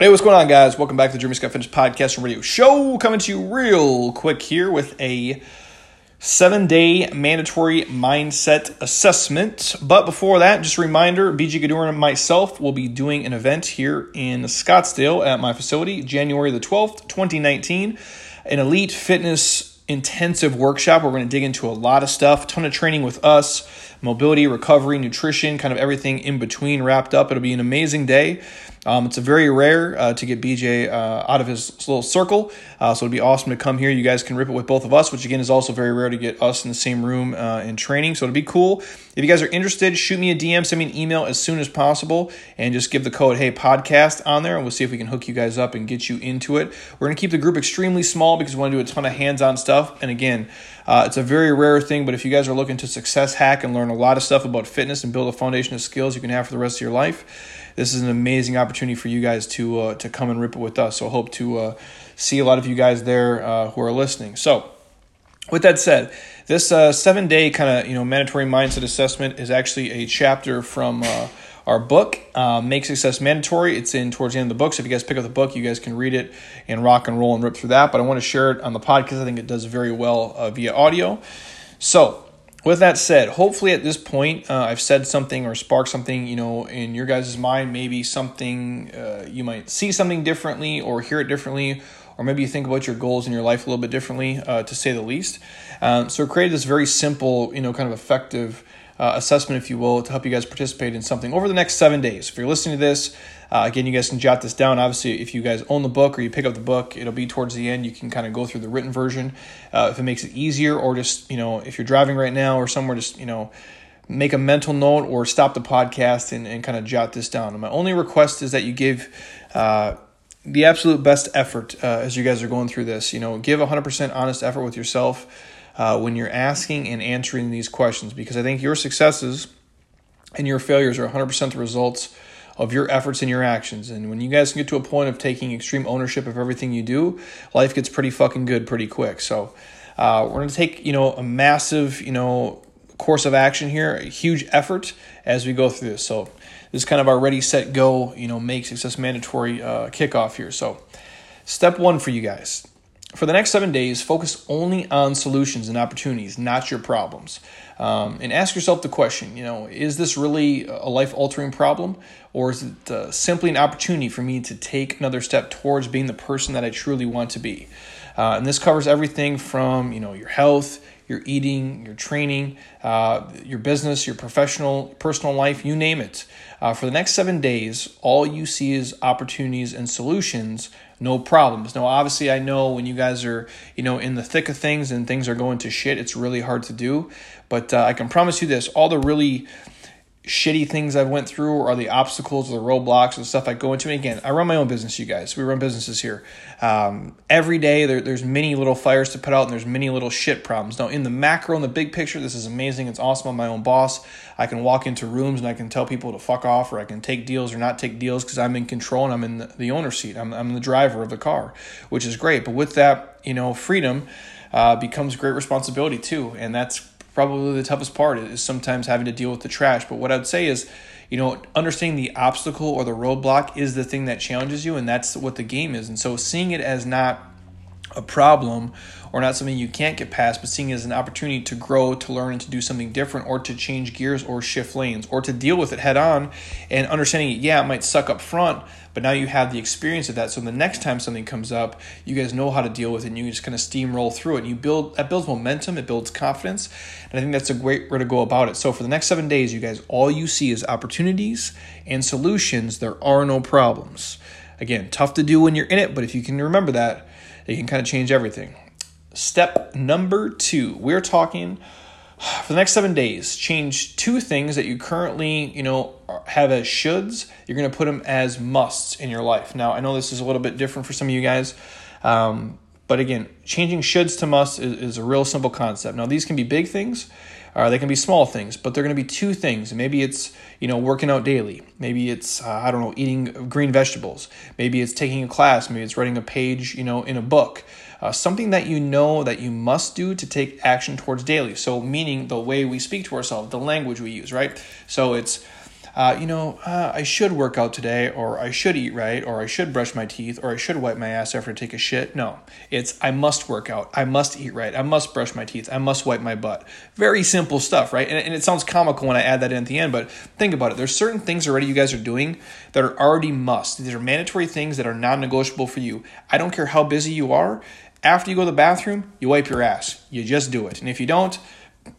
Hey, what's going on, guys? Welcome back to the Jeremy Scott Fitness Podcast and Radio Show. Coming to you real quick here with a seven day mandatory mindset assessment. But before that, just a reminder BJ Gaddour and myself will be doing an event here in Scottsdale at my facility, January the 12th, 2019. An elite fitness intensive workshop. We're going to dig into a lot of stuff, ton of training with us, mobility, recovery, nutrition, kind of everything in between wrapped up. It'll be an amazing day. Um, it's a very rare uh, to get BJ uh, out of his little circle, uh, so it'd be awesome to come here. You guys can rip it with both of us, which again is also very rare to get us in the same room uh, in training. So it'd be cool. If you guys are interested, shoot me a DM, send me an email as soon as possible, and just give the code Hey Podcast on there, and we'll see if we can hook you guys up and get you into it. We're gonna keep the group extremely small because we want to do a ton of hands-on stuff. And again, uh, it's a very rare thing, but if you guys are looking to success hack and learn a lot of stuff about fitness and build a foundation of skills you can have for the rest of your life this is an amazing opportunity for you guys to uh, to come and rip it with us. So hope to uh, see a lot of you guys there uh, who are listening. So with that said, this uh, seven day kind of you know mandatory mindset assessment is actually a chapter from. Uh, our book, uh, Make Success Mandatory. It's in towards the end of the book. So if you guys pick up the book, you guys can read it and rock and roll and rip through that. But I want to share it on the podcast. I think it does very well via audio. So with that said, hopefully at this point, uh, I've said something or sparked something, you know, in your guys' mind. Maybe something uh, you might see something differently or hear it differently, or maybe you think about your goals in your life a little bit differently, uh, to say the least. Um, so, created this very simple, you know, kind of effective uh, assessment, if you will, to help you guys participate in something over the next seven days. If you're listening to this, uh, again, you guys can jot this down. Obviously, if you guys own the book or you pick up the book, it'll be towards the end. You can kind of go through the written version uh, if it makes it easier, or just, you know, if you're driving right now or somewhere, just, you know, make a mental note or stop the podcast and, and kind of jot this down. And my only request is that you give uh, the absolute best effort uh, as you guys are going through this. You know, give 100% honest effort with yourself uh, when you're asking and answering these questions because I think your successes and your failures are 100% the results of your efforts and your actions. And when you guys get to a point of taking extreme ownership of everything you do, life gets pretty fucking good pretty quick. So uh, we're to take, you know, a massive, you know, course of action here, a huge effort as we go through this. So this is kind of our ready, set, go, you know, make success mandatory uh, kickoff here. So step one for you guys for the next seven days, focus only on solutions and opportunities, not your problems. Um, and ask yourself the question you know, is this really a life altering problem? Or is it uh, simply an opportunity for me to take another step towards being the person that I truly want to be? Uh, and this covers everything from, you know, your health, your eating, your training, uh, your business, your professional, personal life, you name it. Uh, for the next seven days, all you see is opportunities and solutions, no problems. Now, obviously, I know when you guys are, you know, in the thick of things and things are going to shit, it's really hard to do. But uh, I can promise you this: all the really shitty things I've went through or the obstacles or the roadblocks and stuff I go into. And again, I run my own business, you guys. We run businesses here. Um, every day there, there's many little fires to put out and there's many little shit problems. Now, in the macro, in the big picture, this is amazing. It's awesome. I'm my own boss. I can walk into rooms and I can tell people to fuck off or I can take deals or not take deals because I'm in control and I'm in the, the owner seat. I'm, I'm the driver of the car, which is great. But with that, you know, freedom uh, becomes great responsibility too. And that's probably the toughest part is sometimes having to deal with the trash. But what I'd say is, you know, understanding the obstacle or the roadblock is the thing that challenges you, and that's what the game is. And so seeing it as not a problem or not something you can't get past, but seeing it as an opportunity to grow, to learn, and to do something different, or to change gears or shift lanes, or to deal with it head on and understanding, yeah, it might suck up front, but now you have the experience of that. So the next time something comes up, you guys know how to deal with it and you just kind of steamroll through it. And you build that builds momentum, it builds confidence. And I think that's a great way to go about it. So for the next seven days, you guys, all you see is opportunities and solutions. There are no problems. Again, tough to do when you're in it, but if you can remember that, it can kind of change everything. Step number two, we're talking for the next seven days, change two things that you currently, you know, have as shoulds. You're going to put them as musts in your life. Now, I know this is a little bit different for some of you guys, um, but again, changing shoulds to musts is, is, a real simple concept. Now, these can be big things, or they can be small things, but they're going to be two things. Maybe it's you know working out daily. Maybe it's uh, I don't know eating green vegetables. Maybe it's taking a class. Maybe it's writing a page, you know, in a book uh, something that you know that you must do to take action towards daily. So, meaning the way we speak to ourselves, the language we use, right? So, it's uh, you know, uh, I should work out today, or I should eat right, or I should brush my teeth, or I should wipe my ass after I take a shit. No, it's I must work out, I must eat right, I must brush my teeth, I must wipe my butt. Very simple stuff, right? And, and it sounds comical when I add that in at the end, but think about it. There's certain things already you guys are doing that are already must. These are mandatory things that are non negotiable for you. I don't care how busy you are. After you go to the bathroom, you wipe your ass. You just do it. And if you don't,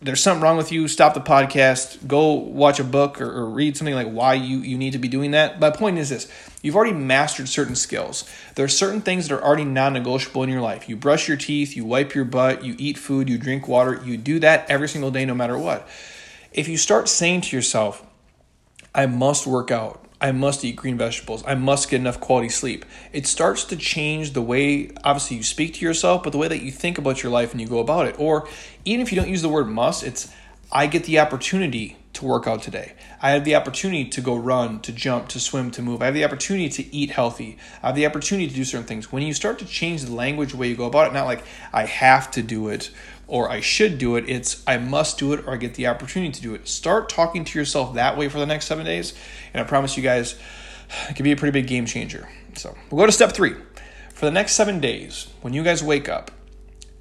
there's something wrong with you, stop the podcast, go watch a book or, or, read something like why you, you need to be doing that. My point is this you've already mastered certain skills. There are certain things that are already non negotiable in your life. You brush your teeth, you wipe your butt, you eat food, you drink water, you do that every single day, no matter what. If you start saying to yourself, I must work out, I must eat green vegetables. I must get enough quality sleep. It starts to change the way, obviously, you speak to yourself, but the way that you think about your life and you go about it. Or even if you don't use the word must, it's I get the opportunity to work out today. I have the opportunity to go run, to jump, to swim, to move. I have the opportunity to eat healthy. I have the opportunity to do certain things. When you start to change the language, the way you go about it, not like I have to do it or I should do it. It's I must do it or I get the opportunity to do it. Start talking to yourself that way for the next seven days, and I promise you guys, it can be a pretty big game changer. So we'll go to step three. For the next seven days, when you guys wake up,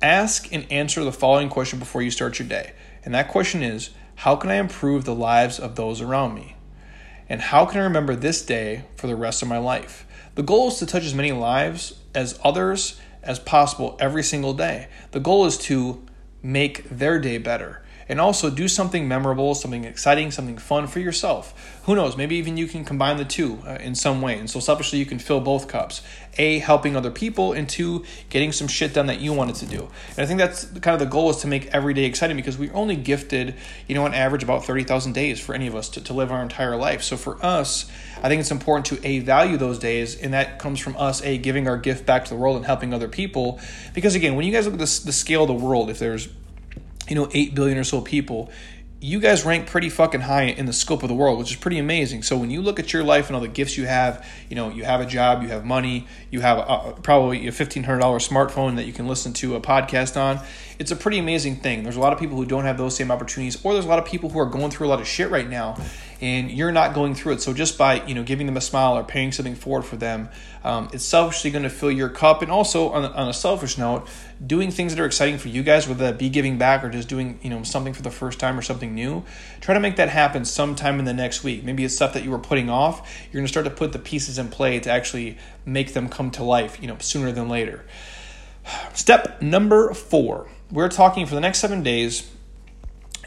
ask and answer the following question before you start your day. And that question is How can I improve the lives of those around me? And how can I remember this day for the rest of my life? The goal is to touch as many lives as others as possible every single day. The goal is to make their day better and also do something memorable, something exciting, something fun for yourself. Who knows? Maybe even you can combine the two uh, in some way. And so selfishly, you can fill both cups A, helping other people, and two, getting some shit done that you wanted to do. And I think that's kind of the goal is to make every day exciting because we're only gifted, you know, on average about 30,000 days for any of us to, to live our entire life. So for us, I think it's important to A, value those days, and that comes from us, A, giving our gift back to the world and helping other people. Because again, when you guys look at the, the scale of the world, if there's you know, 8 billion or so people, you guys rank pretty fucking high in the scope of the world, which is pretty amazing. So when you look at your life and all the gifts you have, you know, you have a job, you have money, you have a, probably a $1,500 smartphone that you can listen to a podcast on. It's a pretty amazing thing. There's a lot of people who don't have those same opportunities, or there's a lot of people who are going through a lot of shit right now and you're not going through it. So just by you know giving them a smile or paying something forward for them, um, it's selfishly going to fill your cup. And also on, on a selfish note, doing things that are exciting for you guys, whether that be giving back or just doing you know something for the first time or something new, try to make that happen sometime in the next week. Maybe it's stuff that you were putting off. You're going to start to put the pieces in play to actually make them come to life. You know sooner than later. Step number four. We're talking for the next seven days.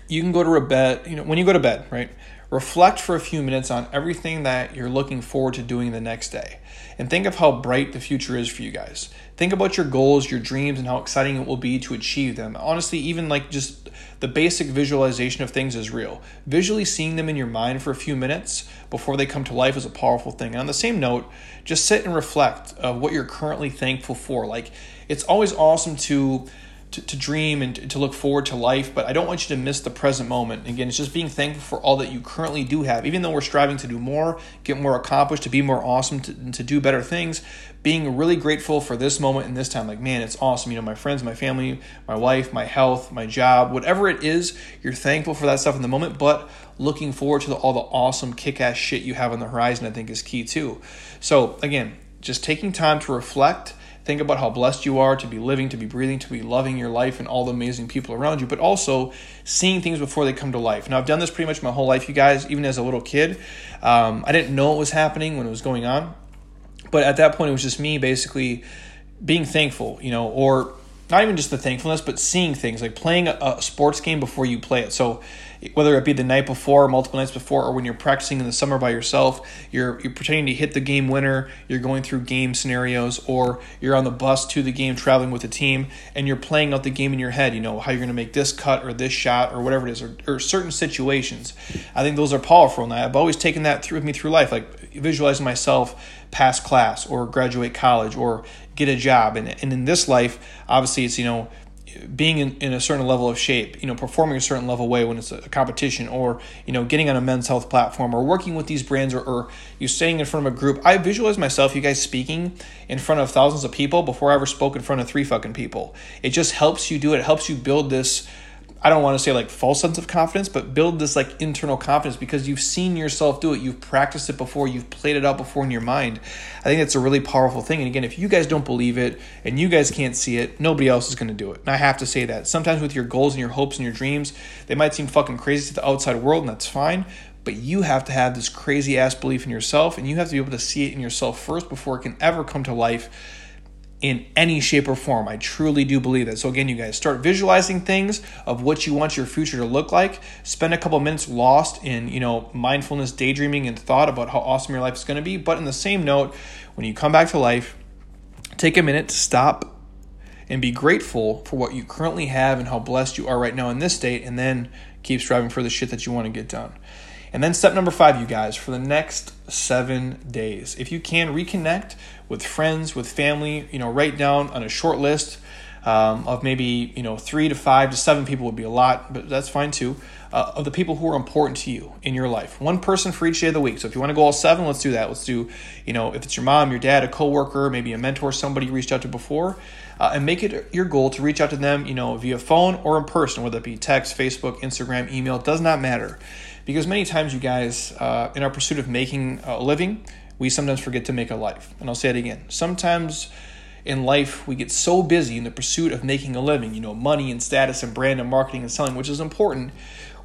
You can go to bed. You know when you go to bed, right? Reflect for a few minutes on everything that you're looking forward to doing the next day. And think of how bright the future is for you guys. Think about your goals, your dreams, and how exciting it will be to achieve them. Honestly, even like just the basic visualization of things is real. Visually seeing them in your mind for a few minutes before they come to life is a powerful thing. And on the same note, just sit and reflect of what you're currently thankful for. Like, it's always awesome to to, to dream and to look forward to life, but I don't want you to miss the present moment. Again, it's just being thankful for all that you currently do have. Even though we're striving to do more, get more accomplished, to be more awesome, to, to do better things, being really grateful for this moment and this time. Like, man, it's awesome. You know, my friends, my family, my wife, my health, my job, whatever it is, you're thankful for that stuff in the moment, but looking forward to the, all the awesome kick ass shit you have on the horizon, I think is key too. So, again, just taking time to reflect Think about how blessed you are to be living, to be breathing, to be loving your life and all the amazing people around you, but also seeing things before they come to life. Now, I've done this pretty much my whole life, you guys, even as a little kid. Um, I didn't know it was happening when it was going on, but at that point, it was just me basically being thankful, you know, or not even just the thankfulness, but seeing things like playing a, a sports game before you play it. So whether it be the night before, multiple nights before, or when you're practicing in the summer by yourself, you're you're pretending to hit the game winner, you're going through game scenarios, or you're on the bus to the game traveling with the team, and you're playing out the game in your head. You know how you're going to make this cut or this shot or whatever it is, or, or certain situations. I think those are powerful, and I've always taken that through with me through life, like visualizing myself pass class or graduate college or get a job. And, and in this life, obviously, it's you know being in, in a certain level of shape, you know, performing a certain level way when it's a competition, or you know, getting on a men's health platform, or working with these brands, or, or you staying in front of a group. I visualize myself, you guys speaking in front of thousands of people before I ever spoke in front of three fucking people. It just helps you do it. It helps you build this I don't want to say like false sense of confidence, but build this like internal confidence because you've seen yourself do it. You've practiced it before. You've played it out before in your mind. I think it's a really powerful thing. And again, if you guys don't believe it and you guys can't see it, nobody else is going to do it. And I have to say that sometimes with your goals and your hopes and your dreams, they might seem fucking crazy to the outside world, and that's fine. But you have to have this crazy ass belief in yourself, and you have to be able to see it in yourself first before it can ever come to life in any shape or form. I truly do believe that. So, again, you guys start visualizing things of what you want your future to look like. Spend a couple minutes lost in, you know, mindfulness, daydreaming, and thought about how awesome your life is going to be. But in the same note, when you come back to life, take a minute to stop and be grateful for what you currently have and how blessed you are right now in this state, and then keep striving for the shit that you want to get done. And then step number five, you guys, for the next seven days, if you can reconnect with friends, with family, you know, write down on a short list um, of maybe you know three to five to seven people would be a lot, but that's fine too. Uh, of the people who are important to you in your life, one person for each day of the week. So if you want to go all seven, let's do that. Let's do, you know, if it's your mom, your dad, a coworker, maybe a mentor, somebody you reached out to before, uh, and make it your goal to reach out to them, you know, via phone or in person, whether it be text, Facebook, Instagram, email. Does not matter because many times you guys uh, in our pursuit of making a living we sometimes forget to make a life and i'll say it again sometimes in life we get so busy in the pursuit of making a living you know money and status and brand and marketing and selling which is important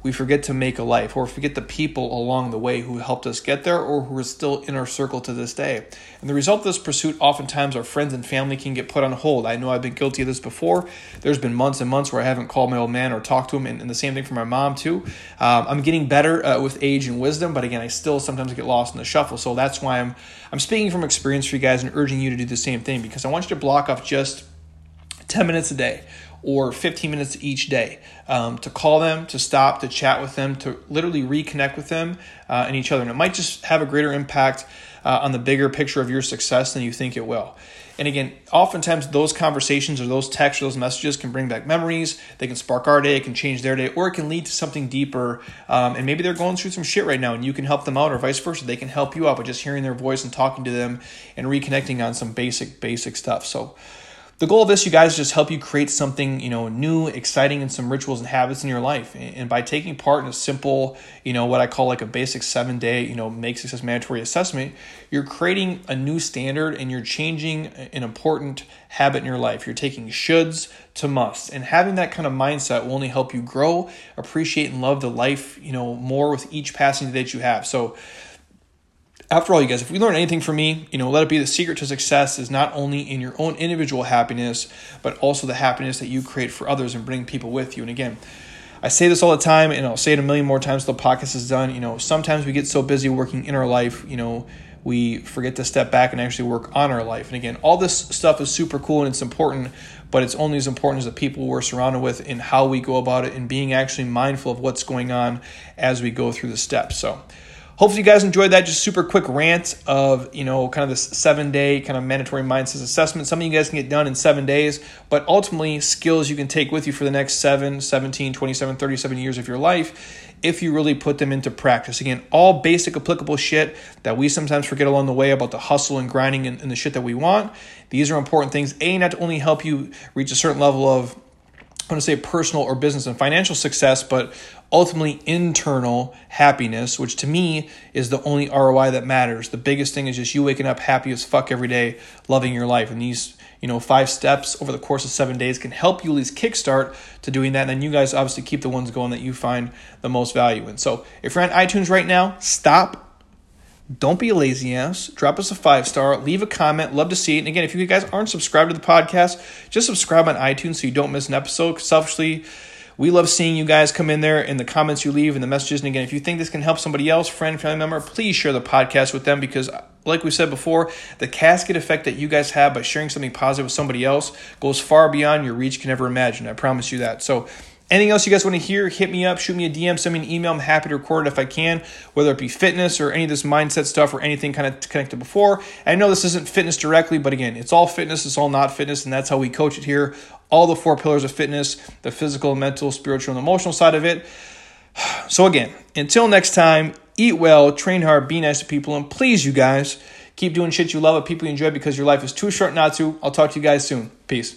we forget to make a life or forget the people along the way who helped us get there or who are still in our circle to this day. And the result of this pursuit, oftentimes our friends and family can get put on hold. I know I've been guilty of this before. There's been months and months where I haven't called my old man or talked to him, and, and the same thing for my mom, too. Um, I'm getting better uh, with age and wisdom, but again, I still sometimes get lost in the shuffle. So that's why I'm, I'm speaking from experience for you guys and urging you to do the same thing because I want you to block off just 10 minutes a day or 15 minutes each day um, to call them, to stop, to chat with them, to literally reconnect with them uh, and each other. And it might just have a greater impact uh, on the bigger picture of your success than you think it will. And again, oftentimes those conversations or those texts or those messages can bring back memories. They can spark our day, it can change their day, or it can lead to something deeper. Um, and maybe they're going through some shit right now and you can help them out, or vice versa. They can help you out by just hearing their voice and talking to them and reconnecting on some basic, basic stuff. So, the goal of this, you guys, is just help you create something, you know, new, exciting, and some rituals and habits in your life. And by taking part in a simple, you know, what I call like a basic seven day, you know, make success mandatory assessment, you're creating a new standard and you're changing an important habit in your life. You're taking shoulds to musts. And having that kind of mindset will only help you grow, appreciate, and love the life, you know, more with each passing day that you have. So after all, you guys, if we learn anything from me, you know, let it be the secret to success is not only in your own individual happiness, but also the happiness that you create for others and bring people with you. And again, I say this all the time, and I'll say it a million more times till the podcast is done. You know, sometimes we get so busy working in our life, you know, we forget to step back and actually work on our life. And again, all this stuff is super cool and it's important, but it's only as important as the people we're surrounded with and how we go about it and being actually mindful of what's going on as we go through the steps. So, Hopefully, you guys enjoyed that. Just super quick rant of, you know, kind of this seven day kind of mandatory mindset assessment. Something you guys can get done in seven days, but ultimately skills you can take with you for the next 7, 17, 27, 37 years of your life if you really put them into practice. Again, all basic applicable shit that we sometimes forget along the way about the hustle and grinding and, and the shit that we want. These are important things. A, not to only help you reach a certain level of want to say personal or business and financial success, but ultimately internal happiness, which to me is the only ROI that matters. The biggest thing is just you waking up happy as fuck every day, loving your life. And these, you know, five steps over the course of seven days can help you at least kickstart to doing that. And then you guys obviously keep the ones going that you find the most value in. So if you're on iTunes right now, stop don't be a lazy ass. Drop us a five star. Leave a comment. Love to see it. And again, if you guys aren't subscribed to the podcast, just subscribe on iTunes so you don't miss an episode. Selfishly, we love seeing you guys come in there in the comments you leave and the messages. And again, if you think this can help somebody else, friend, family member, please share the podcast with them because, like we said before, the casket effect that you guys have by sharing something positive with somebody else goes far beyond your reach can ever imagine. I promise you that. So, Anything else you guys want to hear, hit me up, shoot me a DM, send me an email. I'm happy to record it if I can, whether it be fitness or any of this mindset stuff or anything kind of connected before. I know this isn't fitness directly, but again, it's all fitness, it's all not fitness, and that's how we coach it here. All the four pillars of fitness the physical, mental, spiritual, and emotional side of it. So, again, until next time, eat well, train hard, be nice to people, and please, you guys, keep doing shit you love with people you enjoy because your life is too short not to. I'll talk to you guys soon. Peace.